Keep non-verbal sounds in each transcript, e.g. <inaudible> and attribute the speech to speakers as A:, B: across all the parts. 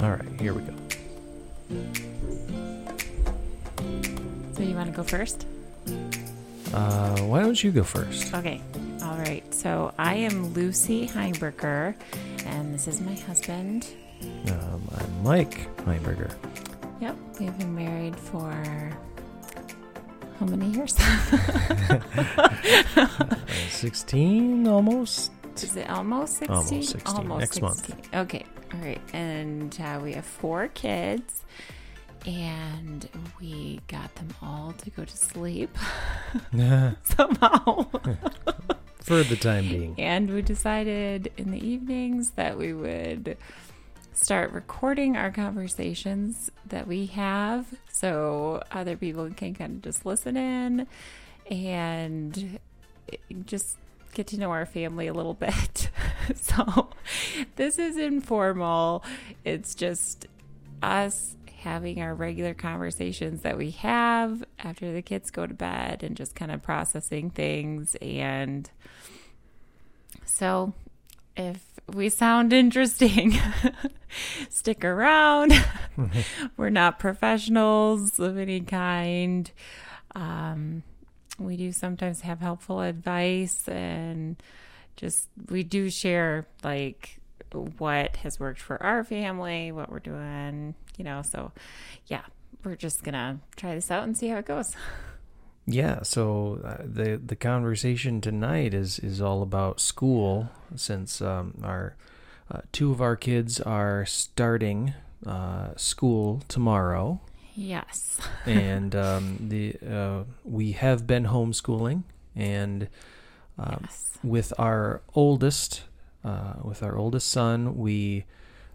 A: All right, here we go.
B: So you want to go first?
A: Uh, why don't you go first?
B: Okay. All right. So I am Lucy Heimberger, and this is my husband.
A: Um, I'm Mike Heimberger.
B: Yep. We've been married for how many years? <laughs> <laughs>
A: Uh, 16 almost.
B: Is it almost 16?
A: Almost 16. Next month.
B: Okay. All right. And uh, we have four kids. And we got them all to go to sleep <laughs> somehow. <laughs>
A: For the time being.
B: and we decided in the evenings that we would start recording our conversations that we have so other people can kind of just listen in and just get to know our family a little bit. <laughs> so <laughs> this is informal. It's just us having our regular conversations that we have after the kids go to bed and just kind of processing things and so if we sound interesting, <laughs> stick around. <laughs> We're not professionals of any kind. Um, we do sometimes have helpful advice and just we do share like what has worked for our family, what we're doing, you know. So, yeah, we're just gonna try this out and see how it goes. <laughs>
A: Yeah, so uh, the the conversation tonight is is all about school since um, our uh, two of our kids are starting uh, school tomorrow,
B: Yes. <laughs>
A: and um, the uh, we have been homeschooling, and um,
B: yes.
A: with our oldest, uh, with our oldest son, we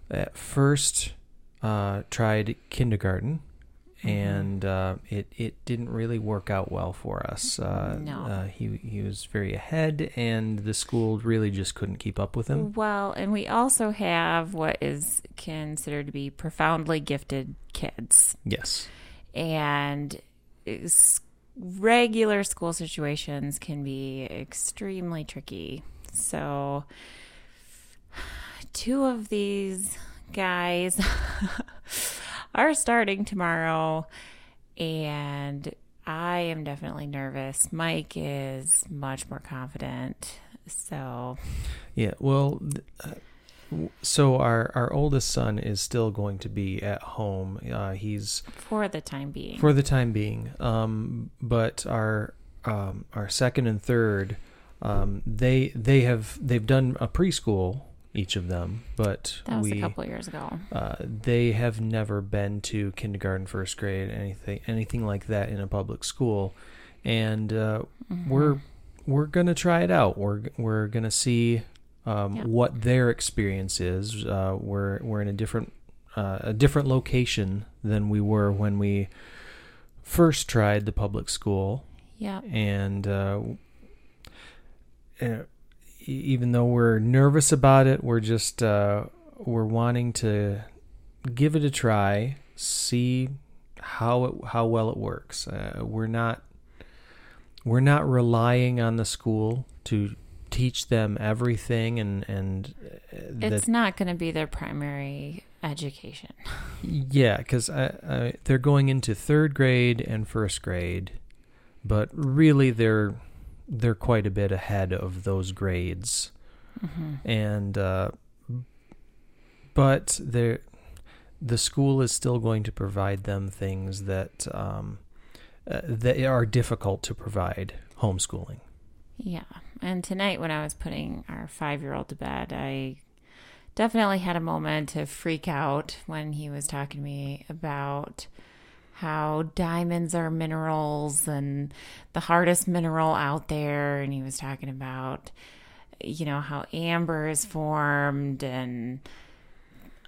A: at first uh, tried kindergarten, and uh, it it didn't really work out well for us. Uh,
B: No.
A: uh, he he was very ahead, and the school really just couldn't keep up with him.
B: Well, and we also have what is considered to be profoundly gifted kids.
A: Yes,
B: And regular school situations can be extremely tricky. So, two of these guys <laughs> are starting tomorrow, and I am definitely nervous. Mike is much more confident. So,
A: yeah. Well. uh, so our, our oldest son is still going to be at home. Uh, he's
B: for the time being.
A: for the time being. Um, but our um, our second and third, um, they they have they've done a preschool each of them, but
B: that was
A: we
B: a couple years ago.
A: uh, they have never been to kindergarten, first grade, anything anything like that in a public school, and uh,
B: Mm-hmm.
A: we're we're gonna try it out. We're we're gonna see um,
B: Yeah.
A: what their experience is. Uh, we're we're in a different uh, a different location than we were when we first tried the public school,
B: Yeah.
A: and uh, uh, e- even though we're nervous about it, we're just uh, we're wanting to give it a try, see how it how well it works. Uh, we're not we're not relying on the school to teach them everything and and uh,
B: It's not going to be their primary education.
A: yeah because they're going into third grade and first grade but really they're they're quite a bit ahead of those grades
B: Mm-hmm.
A: and uh, but they the school is still going to provide them things that um, uh, that are difficult to provide homeschooling.
B: Yeah. And tonight, when I was putting our five year old to bed, I definitely had a moment to freak out when he was talking to me about how diamonds are minerals and the hardest mineral out there. And he was talking about, you know, how amber is formed and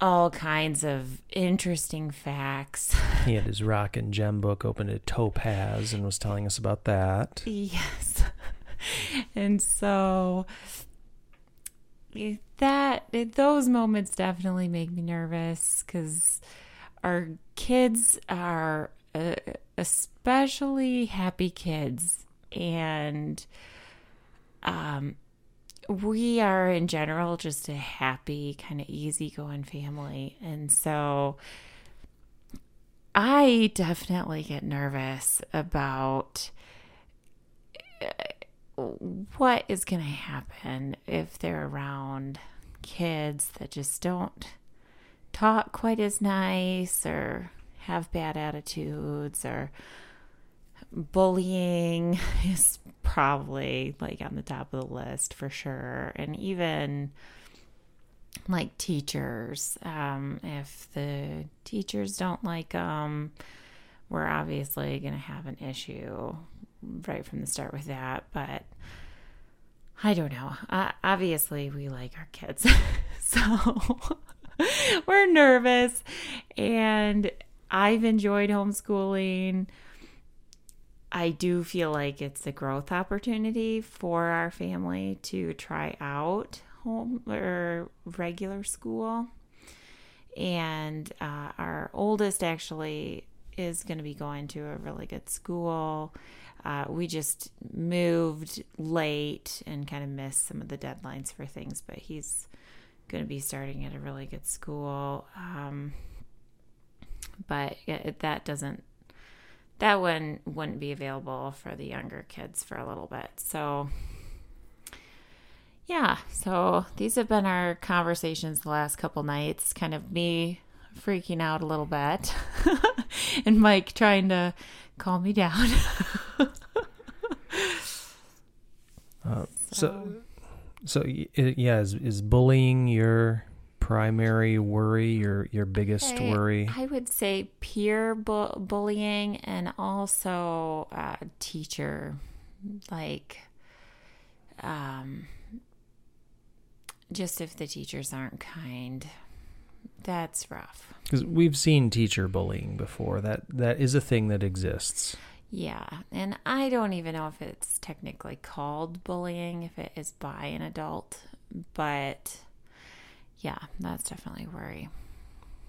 B: all kinds of interesting facts.
A: He had <laughs> his rock and gem book open to Topaz and was telling us about that.
B: Yes. <laughs> and so that those moments definitely make me nervous cuz our kids are uh, especially happy kids and um we are in general just a happy, kind of easygoing family. And so I definitely get nervous about uh, what is going to happen if they're around kids that just don't talk quite as nice or have bad attitudes or bullying <laughs> is probably like on the top of the list for sure. And even like teachers um, if the teachers don't like them we're obviously going to have an issue right from the start with that. But i don't know. Uh, obviously we like our kids. <laughs> So <laughs> we're nervous and i've enjoyed homeschooling I do feel like it's a growth opportunity for our family to try out home or regular school. And uh, our oldest actually is going to be going to a really good school. Uh, we just moved late and kind of missed some of the deadlines for things, but he's going to be starting at a really good school. Um, but it, that doesn't that one wouldn't be available for the younger kids for a little bit. So, yeah, so these have been our conversations the last couple nights, kind of me freaking out a little bit <laughs> and Mike trying to calm me down. <laughs>
A: uh, so, so, yeah, is, is bullying your primary worry, your your biggest I, worry?
B: I would say peer bu- bullying and also uh, teacher, like, um, just if the teachers aren't kind, that's rough.
A: Because we've seen teacher bullying before. That that is a thing that exists.
B: Yeah, and I don't even know if it's technically called bullying if it is by an adult, but yeah, that's definitely worry.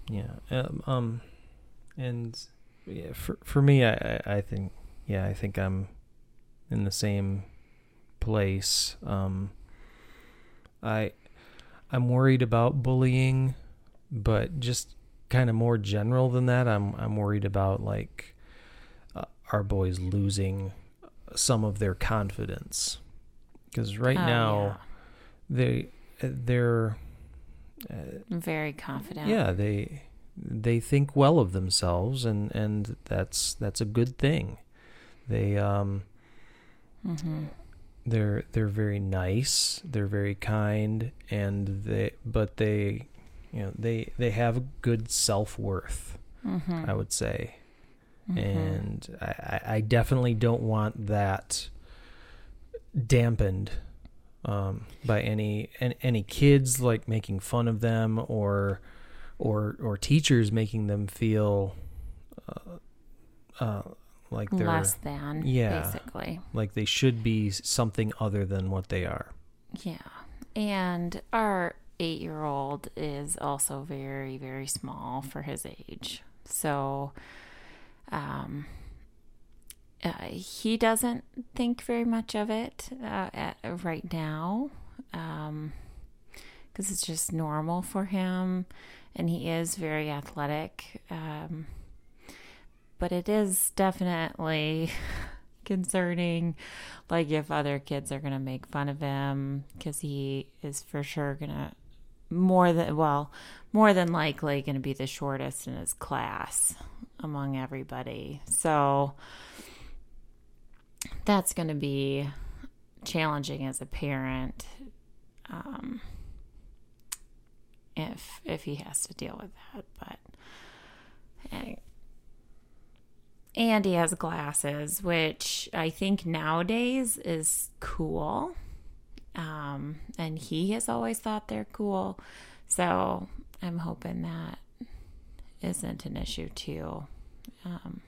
A: Yeah. Um, um and yeah, for for me, I I think yeah, I think I'm in the same place. Um, I I'm worried about bullying, but just kind of more general than that. I'm I'm worried about like our boys losing some of their confidence because right oh, now yeah. they they're
B: uh, very confident.
A: Yeah, they they think well of themselves, and and that's that's a good thing. They um, mm-hmm. they're they're very nice. They're very kind, and they but they you know they they have good self worth. Mm-hmm. I would say, mm-hmm. and I I definitely don't want that dampened um, by any, any any kids like making fun of them or or or teachers making them feel uh, uh, like they're
B: less than yeah. basically.
A: Like they should be something other than what they are.
B: Yeah. And our eight year old is also very very small for his age. So um uh, he doesn't think very much of it uh, at, right now because um, it's just normal for him and he is very athletic um, but it is definitely <laughs> concerning like if other kids are going to make fun of him because he is for sure going to more than well more than likely going to be the shortest in his class among everybody. So that's going to be challenging as a parent um, if if he has to deal with that but and he has glasses which i think nowadays is cool um, and he has always thought they're cool. So i'm hoping that isn't an issue too um,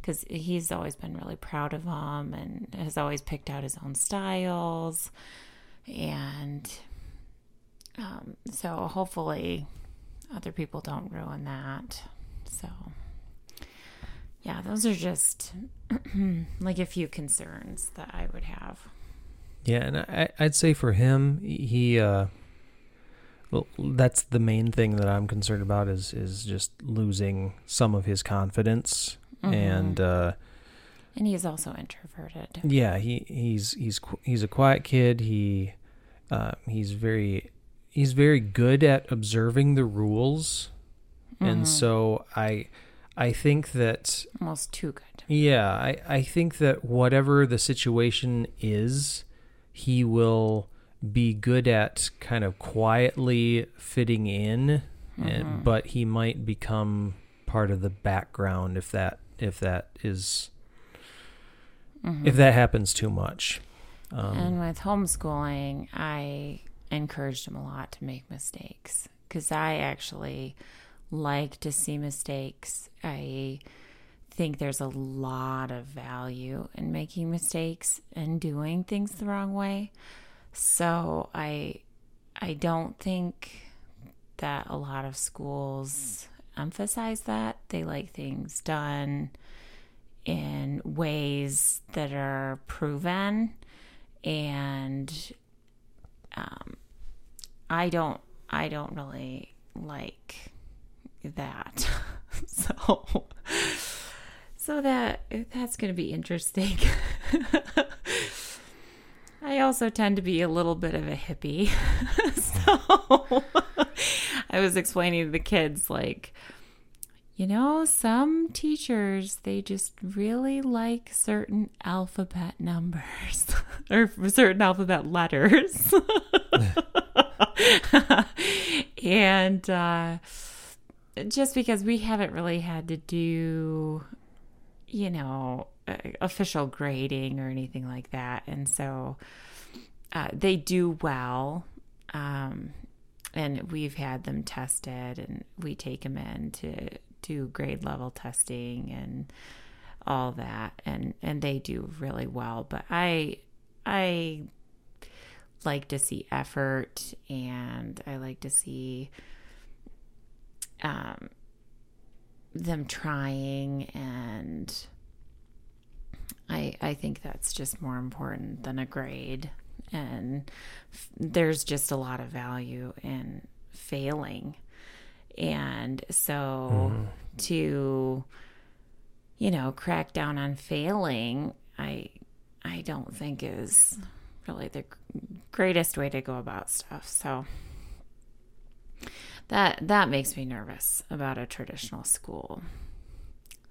B: because he's always been really proud of them and has always picked out his own styles. And um, so hopefully other people don't ruin that. So, yeah, those are just <clears throat> like a few concerns that I would have.
A: Yeah, and I, I'd say for him, he, uh, well, that's the main thing that I'm concerned about is is just losing some of his confidence,
B: Mhm.
A: and uh,
B: and he's also introverted.
A: yeah, he he's he's he's a quiet kid. He uh, he's very he's very good at observing the rules, and
B: Mhm.
A: so I I think that
B: almost too good.
A: Yeah, I, I think that whatever the situation is, he will be good at kind of quietly fitting in, and,
B: Mhm.
A: but he might become part of the background if that if that is
B: Mhm.
A: if that happens too much. Um,
B: and with homeschooling, I encouraged him a lot to make mistakes because I actually like to see mistakes. I think there's a lot of value in making mistakes and doing things the wrong way. So I I don't think that a lot of schools emphasize that. They like things done in ways that are proven and um, I don't I don't really like that. <laughs> so so that that's going to be interesting. <laughs> I also tend to be a little bit of a hippie. <laughs> <laughs> so <laughs> I was explaining to the kids like you know, some teachers they just really like certain alphabet numbers or certain alphabet letters. and uh, just because we haven't really had to do, you know, official grading or anything like that. And so uh, they do well. Um, and we've had them tested and we take them in to do grade level testing and all that and and they do really well but i i like to see effort and i like to see um them trying and i i think that's just more important than a grade. And f- there's just a lot of value in failing. And so mm-hmm. to you know crack down on failing i i don't think is really the greatest way to go about stuff. So that that makes me nervous about a traditional school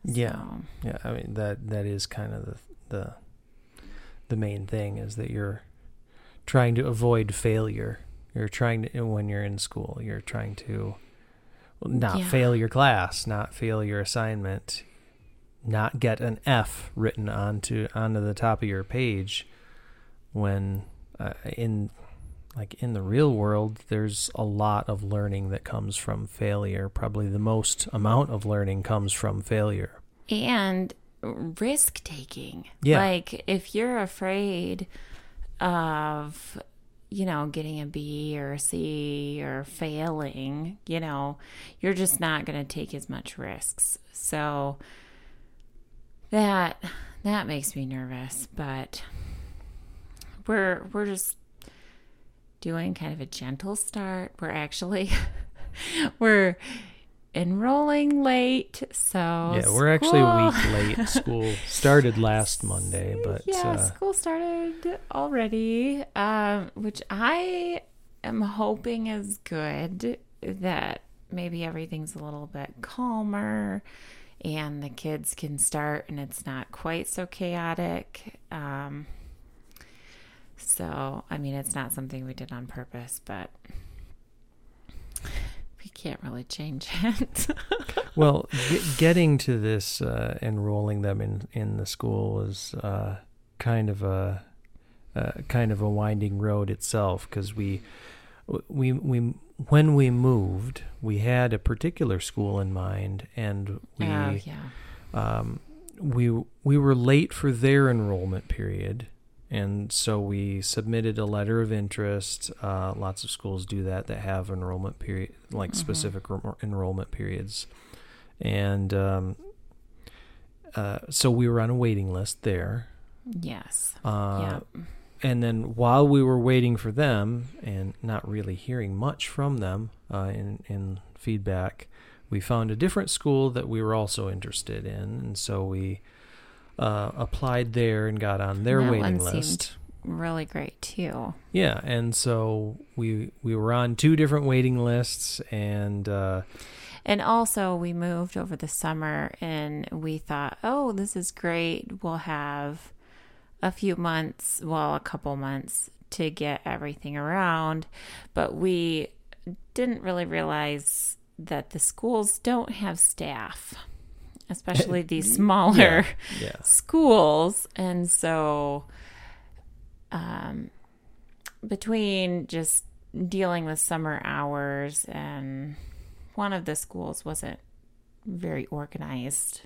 A: Yeah.
B: So,
A: Yeah, I mean that that is kind of the the the main thing is that you're trying to avoid failure. You're trying to when you're in school, you're trying to not
B: Yeah.
A: fail your class, not fail your assignment, not get an F written onto onto the top of your page when uh, in like in the real world there's a lot of learning that comes from failure. Probably the most amount of learning comes from failure.
B: and risk taking.
A: Yeah.
B: Like if you're afraid of you know getting a B or a C or failing, you know, you're just not going to take as much risks. So that that makes me nervous, but we're we're just doing kind of a gentle start. We're actually <laughs> we're enrolling late, so
A: Yeah, we're actually a week late. <laughs> School started last Monday, but
B: yeah,
A: uh,
B: school started already, um, which I am hoping is good. That maybe everything's a little bit calmer, and the kids can start, and it's not quite so chaotic. Um, so, I mean, it's not something we did on purpose, but we can't really change it. <laughs>
A: well, g- getting to this, uh, enrolling them in in the school was uh, kind of a uh, kind of a winding road itself because we we we when we moved, we had a particular school in mind, and we
B: oh, yeah.
A: um, we we were late for their enrollment period, and so we submitted a letter of interest. Uh, lots of schools do that that have enrollment period, like
B: Mhm.
A: specific re- enrollment periods, and um, uh, so we were on a waiting list there.
B: Yes.
A: Uh,
B: yeah.
A: and then while we were waiting for them and not really hearing much from them uh, in in feedback, we found a different school that we were also interested in, and so we uh, applied there and got on their
B: That
A: waiting list.
B: really great too.
A: Yeah, and so we we were on two different waiting lists, and uh,
B: And also, we moved over the summer and we thought, oh, this is great. We'll have a few months, well, a couple months to get everything around. But we didn't really realize that the schools don't have staff, especially <laughs> these smaller
A: yeah, <laughs>
B: schools. And so, um, between just dealing with summer hours and one of the schools wasn't very organized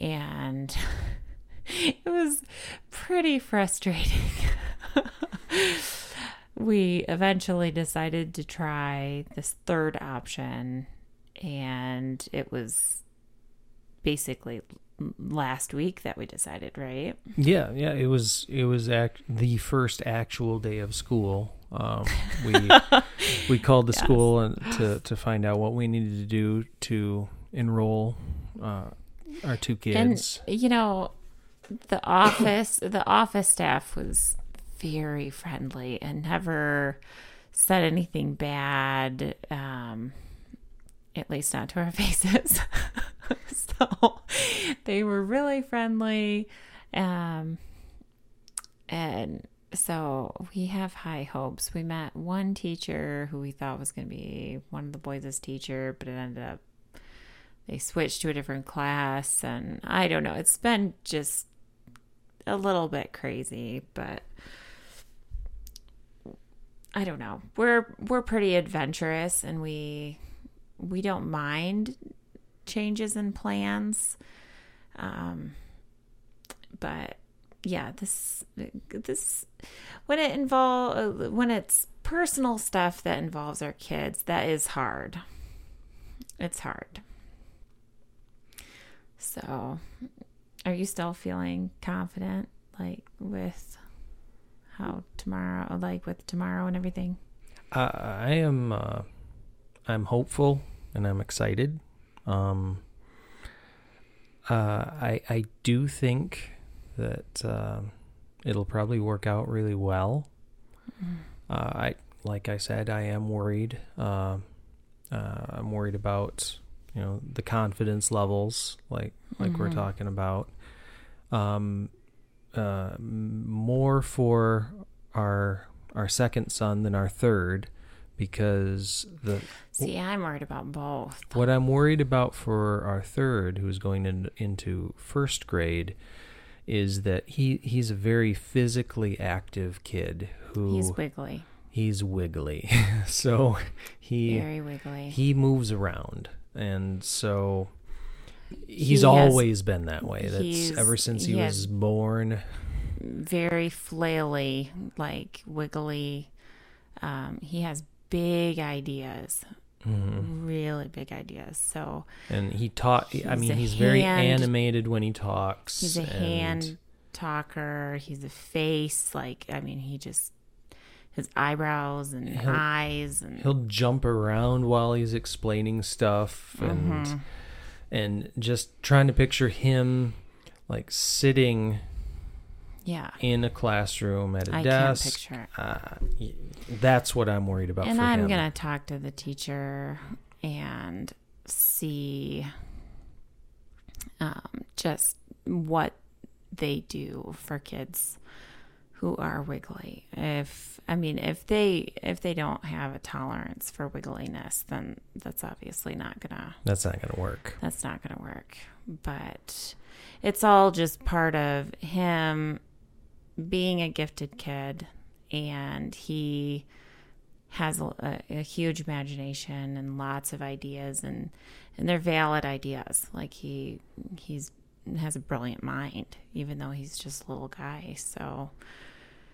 B: and <laughs> it was pretty frustrating. we eventually decided to try this third option and it was basically last week that we decided, right?
A: yeah, yeah. It was it was act the first actual day of school. Um, we <laughs> we called the
B: Yes.
A: school and to to find out what we needed to do to enroll uh, our two kids.
B: And you know, the office <coughs> the office staff was very friendly and never said anything bad. Um, at least not to our <laughs> faces. <laughs> so they were really friendly. Um, and so we have high hopes. We met one teacher who we thought was going to be one of the boys' teacher, but it ended up they switched to a different class and I don't know. It's been just a little bit crazy, but I don't know. We're we're pretty adventurous and we we don't mind changes in plans. Um but yeah, this this when it involve when it's personal stuff that involves our kids, that is hard. It's hard. So, are you still feeling confident like with how tomorrow like with tomorrow and everything?
A: I, I am uh, I'm hopeful and I'm excited. Um, uh, I I do think that um it'll probably work out really well. Uh, I like I said, I am worried. Uh, uh, I'm worried about you know the confidence levels, like like we're
B: Mhm.
A: talking about. Um, uh, more for our our second son than our third, because the
B: See, I'm worried about both.
A: what I'm worried about for our third, who's going in, into first grade, is that he he's a very physically active kid who
B: He's wiggly,
A: he's wiggly, <laughs> so he
B: very wiggly.
A: he moves around, and so he's
B: He has-
A: always been that way. That's ever since he
B: he
A: was born.
B: very flaily, like wiggly. Um, he has big ideas,
A: Mhm.
B: really big ideas. So
A: And he taught. I mean, he's very animated when he talks.
B: he's a
A: and-
B: hand talker. He's a face. Like I mean, he just his eyebrows and
A: He'll-
B: eyes and
A: He'll jump around while he's explaining stuff, and
B: Mhm.
A: and just trying to picture him like sitting
B: yeah.
A: in a classroom at a
B: I can't
A: desk.
B: picture.
A: Uh, that's what I'm worried about
B: and I'm
A: him.
B: gonna talk to the teacher and see um, just what they do for kids who are wiggly. If I mean, if they if they don't have a tolerance for wiggliness, then that's obviously not gonna
A: That's not going to work.
B: that's not gonna work. But it's all just part of him being a gifted kid, and he has a, a huge imagination and lots of ideas and and they're valid ideas. Like he he's has a brilliant mind even though he's just a little guy so.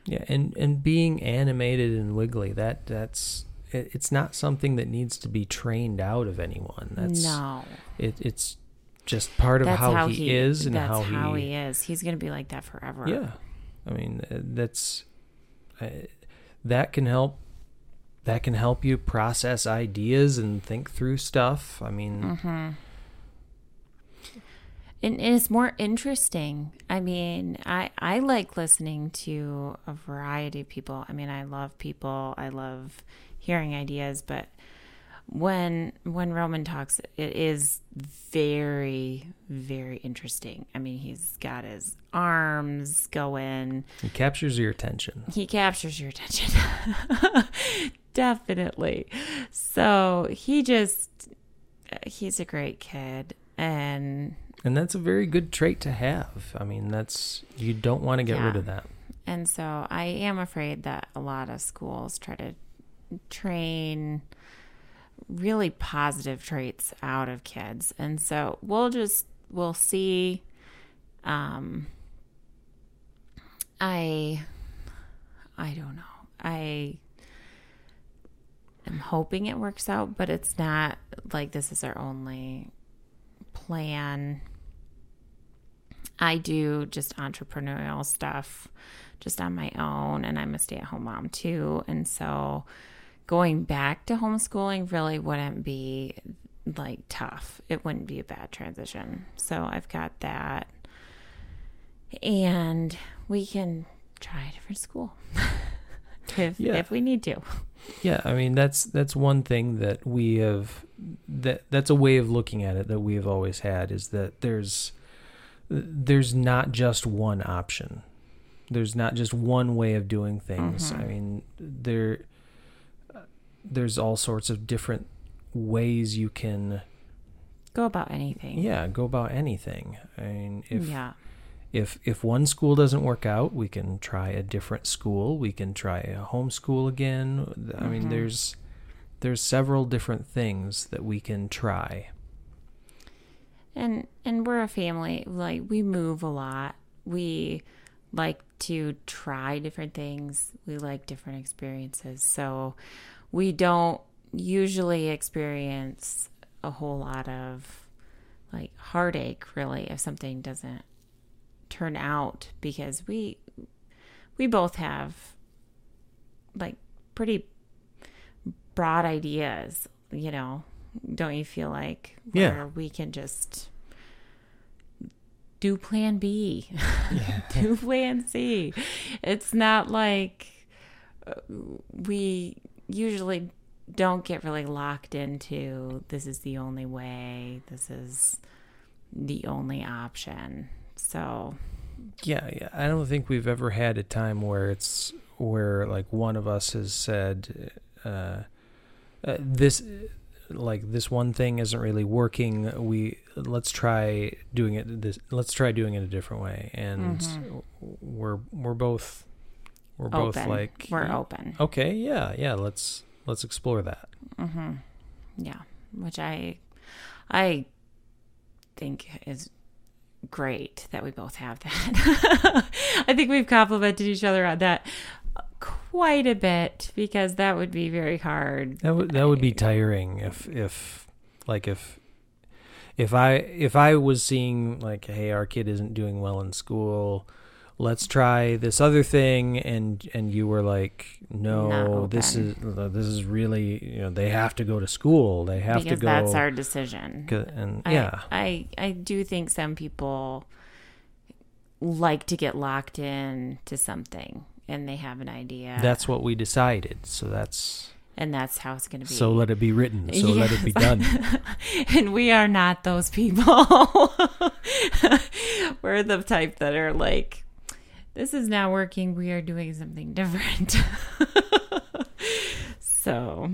A: Yeah, and and being animated and wiggly that that's it, it's not something that needs to be trained out of anyone. That's
B: no.
A: It, it's just part of
B: that's
A: how, he, is and how,
B: how
A: he,
B: he is. He's gonna be like that forever.
A: Yeah, I mean uh, that's I, that can help that can help you process ideas and think through stuff. I mean,
B: Mm-hmm. And it's more interesting. I mean, I I like listening to a variety of people. I mean, I love people. I love hearing ideas, but when when Roman talks, it is very very interesting. I mean, he's got his arms going.
A: He captures your attention.
B: He captures your attention. <laughs> Definitely. So, he just he's a great kid and
A: And that's a very good trait to have. I mean, that's you don't want to get rid of that.
B: And so I am afraid that a lot of schools try to train really positive traits out of kids. And so we'll just we'll see um I I don't know. I am hoping it works out, but it's not like this is our only plan. I do just entrepreneurial stuff just on my own, and I'm a stay at home mom too. And so going back to homeschooling really wouldn't be like tough. It wouldn't be a bad transition. So I've got that. And we can try a different school <laughs> if,
A: Yeah.
B: if we need to.
A: Yeah, I mean that's that's one thing that we have that that's a way of looking at it that we have always had is that there's there's not just one option. There's not just one way of doing things. Mm-hmm. I mean, there there's all sorts of different ways you can
B: Go about anything.
A: yeah, go about anything. I mean, if
B: yeah.
A: If if one school doesn't work out, we can try a different school. We can try a homeschool again. I mean,
B: Mhm.
A: there's there's several different things that we can try.
B: and and we're a family like we move a lot we like to try different things we like different experiences so we don't usually experience a whole lot of like heartache really if something doesn't turn out because we we both have like pretty broad ideas you know don't you feel like
A: Yeah.
B: we can just do plan B, <laughs> do plan C. It's not like uh, we usually don't get really locked into this is the only way, this is the only option. So,
A: Yeah, yeah. I don't think we've ever had a time where it's where like one of us has said uh, uh, this like this one thing isn't really working. We let's try doing it this let's try doing it a different way. And
B: Mhm.
A: we're we're both we're both like
B: We're open.
A: Okay, yeah, yeah, let's let's explore that.
B: Mm-hmm. Yeah, which I, I think is great that we both have that. <laughs> I think we've complimented each other on that quite a bit because that would be very hard.
A: That would that would be tiring if if like if if I if I was seeing like hey our kid isn't doing well in school let's try this other thing. And and you were like no this is this is really you know they have to go to school. They have
B: because
A: to go
B: that's our decision.
A: and
B: I-
A: yeah.
B: I, I do think some people like to get locked in to something and they have an idea.
A: that's what we decided. So that's
B: and that's how it's going to be.
A: so let it be written. So let it be done. <laughs>
B: And we are not those people. <laughs> We're the type that are like, this is not working. We are doing something different. <laughs> so,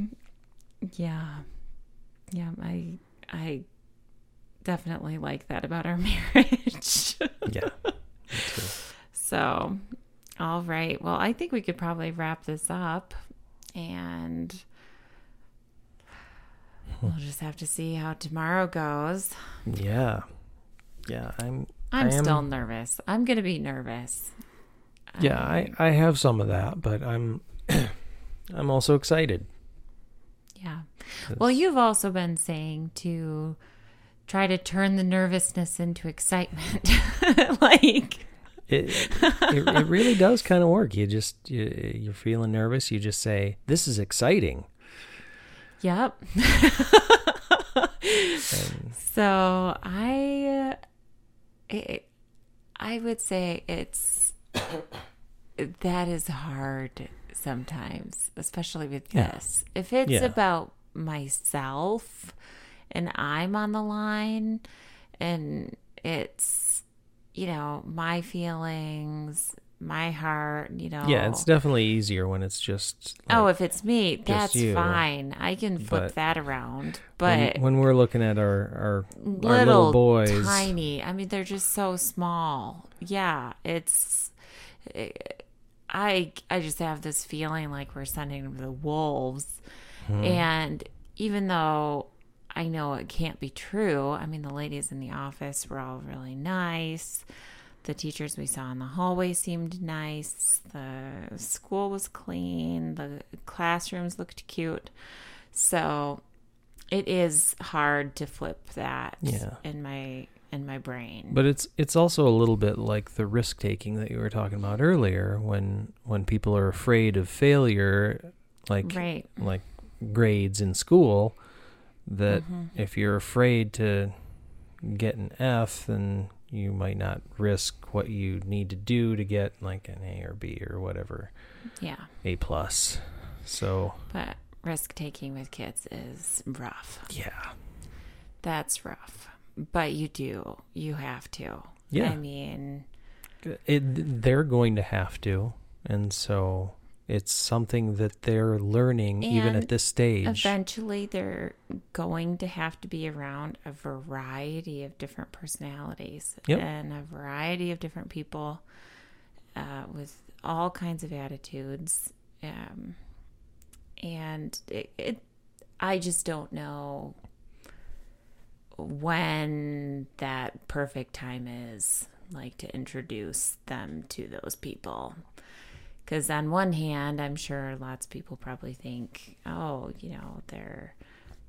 B: yeah, yeah, I, I definitely like that about our <laughs> marriage.
A: yeah. <laughs>
B: So, all right. Well, I think we could probably wrap this up and we'll just have to see how tomorrow goes.
A: yeah yeah I'm
B: I'm
A: I am-
B: still nervous. I'm going to be nervous.
A: Yeah,
B: Um,
A: I, I have some of that, but I'm <clears throat> I'm also excited.
B: yeah. Well, you've also been saying to try to turn the nervousness into excitement. <laughs> like,
A: It, it, it really <laughs> does kind of work. You just you, you're feeling nervous. You just say, "This is exciting."
B: Yep.
A: And <laughs>
B: So I, it, I would say it's that is hard sometimes, especially with
A: Yeah.
B: this. If it's
A: Yeah.
B: about myself and I'm on the line, and it's you know my feelings, my heart, you know.
A: yeah, it's definitely easier when it's just.
B: oh, if it's me, that's
A: you.
B: fine. I can flip
A: But
B: that around. But
A: when we're looking at our our, our
B: little,
A: little boys,
B: tiny. I mean, they're just so small. Yeah, it's. I I just have this feeling like we're sending them to the wolves,
A: Hmm.
B: and even though I know it can't be true, I mean, the ladies in the office were all really nice. The teachers we saw in the hallway seemed nice. The school was clean. The classrooms looked cute. So it is hard to flip that
A: Yeah.
B: in my in my brain.
A: But it's it's also a little bit like the risk taking that you were talking about earlier when when people are afraid of failure like
B: right.
A: like grades in school that
B: Mm-hmm.
A: if you're afraid to get an F then you might not risk what you need to do to get like an A or B or whatever
B: Yeah.
A: A plus. So
B: But risk taking with kids is rough.
A: yeah.
B: That's rough. But you do. You have to.
A: Yeah.
B: I mean,
A: It, they're going to have to and so it's something that they're learning even at this stage.
B: eventually they're going to have to be around a variety of different personalities
A: Yep.
B: and a variety of different people uh, with all kinds of attitudes. Um, and it, it, I just don't know when that perfect time is like to introduce them to those people because on one hand i'm sure lots of people probably think oh you know they're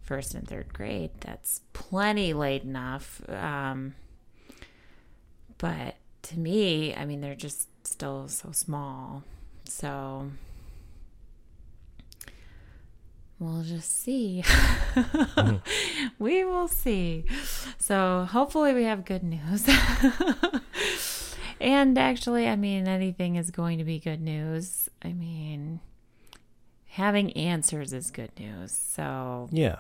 B: first and third grade that's plenty late enough. Um, but to me i mean they're just still so small. So we'll just see. <laughs> We will see. So hopefully we have good news <laughs> and actually i mean anything is going to be good news i mean having answers is good news so
A: Yeah.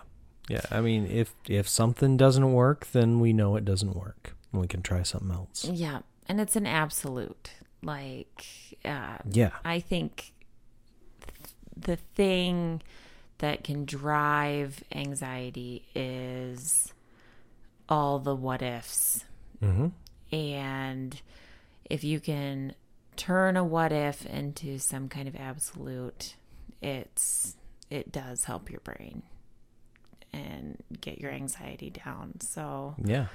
A: Yeah. I mean, if if something doesn't work, then we know it doesn't work. And we can try something else.
B: yeah and it's an absolute like uh,
A: Yeah.
B: i think the thing that can drive anxiety is all the what ifs
A: Mm-hmm.
B: And if you can turn a what if into some kind of absolute, it's it does help your brain and get your anxiety down. So,
A: Yeah.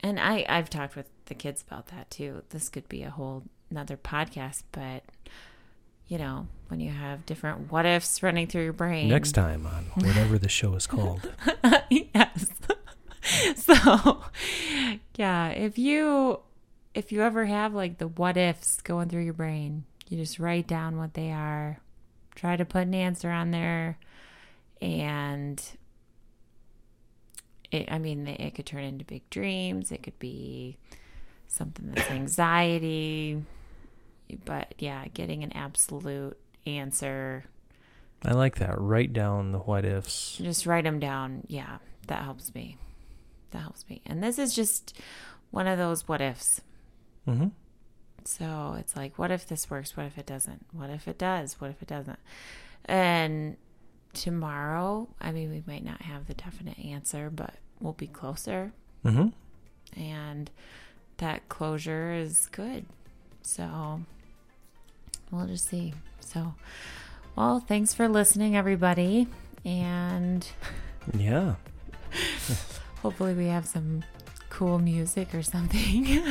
B: and I I've talked with the kids about that too. This could be a whole another podcast, but you know, when you have different what ifs running through your brain.
A: Next time on whatever the show is called. <laughs>
B: yes. <laughs> so, yeah, if you if you ever have like the what ifs going through your brain, you just write down what they are, try to put an answer on there, and it, I mean, it could turn into big dreams. It could be something that's anxiety, but yeah, getting an absolute answer
A: I like that. Write down the what ifs.
B: just write them down. Yeah, that helps me. That helps me. And this is just one of those what ifs.
A: Mm-hmm.
B: So it's like, what if this works? What if it doesn't? What if it does? What if it doesn't? And tomorrow, I mean, we might not have the definite answer, but we'll be closer.
A: Mm-hmm.
B: And that closure is good. So we'll just see. So, well, thanks for listening, everybody. And
A: Yeah. <laughs>
B: hopefully, we have some cool music or something. <laughs>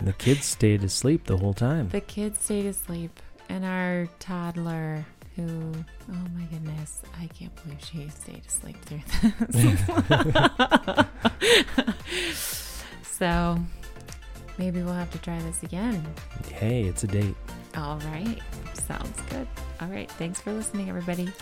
A: The kids stayed asleep the whole time.
B: the kids stayed asleep, and our toddler, who, oh my goodness, I can't believe she stayed asleep through this. <laughs> so, maybe we'll have to try this again.
A: Hey, it's a date.
B: All right. Sounds good. All right. Thanks for listening, everybody.